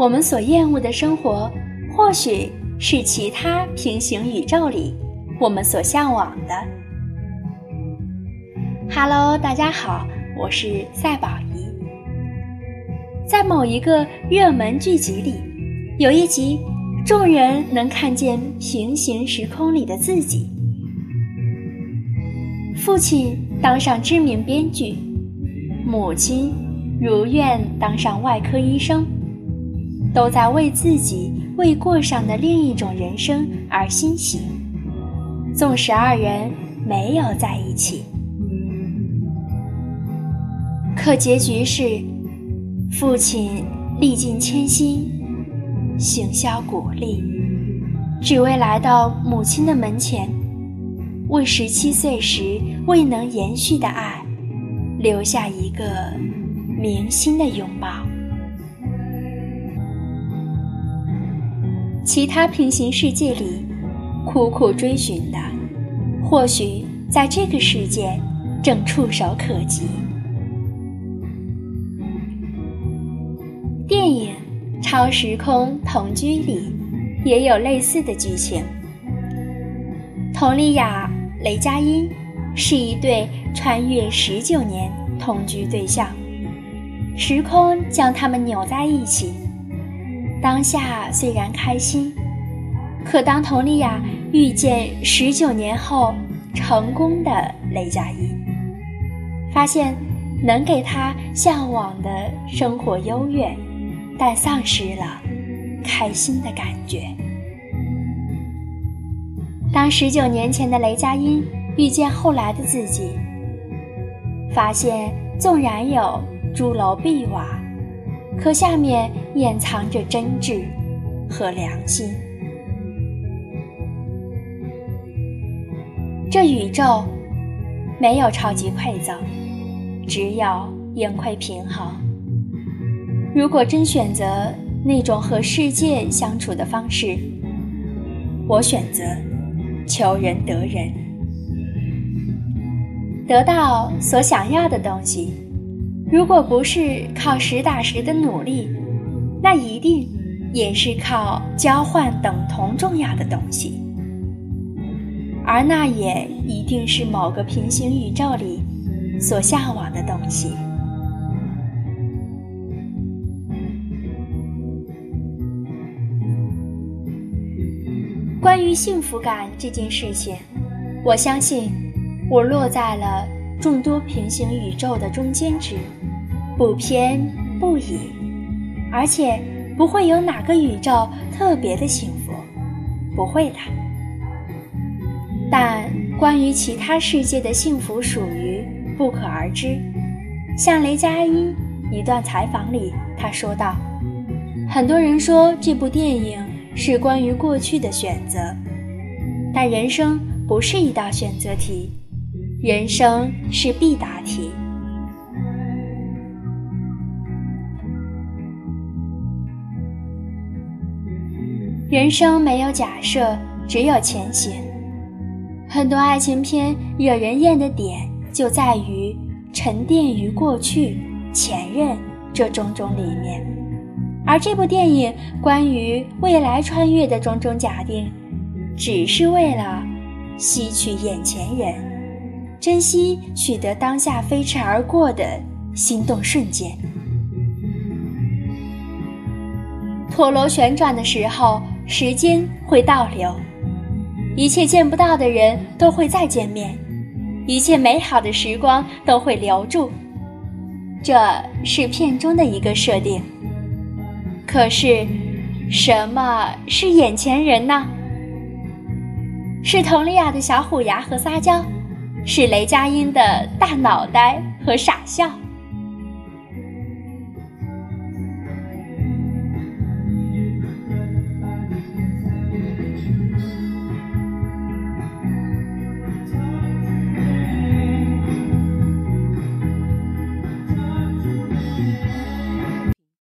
我们所厌恶的生活，或许是其他平行宇宙里我们所向往的。Hello，大家好，我是赛宝仪。在某一个热门剧集里，有一集，众人能看见平行时空里的自己。父亲当上知名编剧，母亲如愿当上外科医生，都在为自己未过上的另一种人生而欣喜。纵使二人没有在一起，可结局是，父亲历尽千辛，行销鼓励，只为来到母亲的门前。为十七岁时未能延续的爱，留下一个明星的拥抱。其他平行世界里，苦苦追寻的，或许在这个世界正触手可及。电影《超时空同居》里也有类似的剧情，佟丽娅。雷佳音是一对穿越十九年同居对象，时空将他们扭在一起。当下虽然开心，可当佟丽娅遇见十九年后成功的雷佳音，发现能给她向往的生活优越，但丧失了开心的感觉。当十九年前的雷佳音遇见后来的自己，发现纵然有朱楼碧瓦，可下面掩藏着真挚和良心。这宇宙没有超级馈赠，只有盈亏平衡。如果真选择那种和世界相处的方式，我选择。求人得人，得到所想要的东西，如果不是靠实打实的努力，那一定也是靠交换等同重要的东西，而那也一定是某个平行宇宙里所向往的东西。关于幸福感这件事情，我相信我落在了众多平行宇宙的中间值，不偏不倚，而且不会有哪个宇宙特别的幸福，不会的。但关于其他世界的幸福属于不可而知。像雷佳音一段采访里，他说道：“很多人说这部电影。”是关于过去的选择，但人生不是一道选择题，人生是必答题。人生没有假设，只有前行。很多爱情片惹人厌的点就在于沉淀于过去、前任这种种里面。而这部电影关于未来穿越的种种假定，只是为了吸取眼前人，珍惜取得当下飞驰而过的心动瞬间。陀螺旋转的时候，时间会倒流，一切见不到的人都会再见面，一切美好的时光都会留住。这是片中的一个设定。可是，什么是眼前人呢？是佟丽娅的小虎牙和撒娇，是雷佳音的大脑袋和傻笑。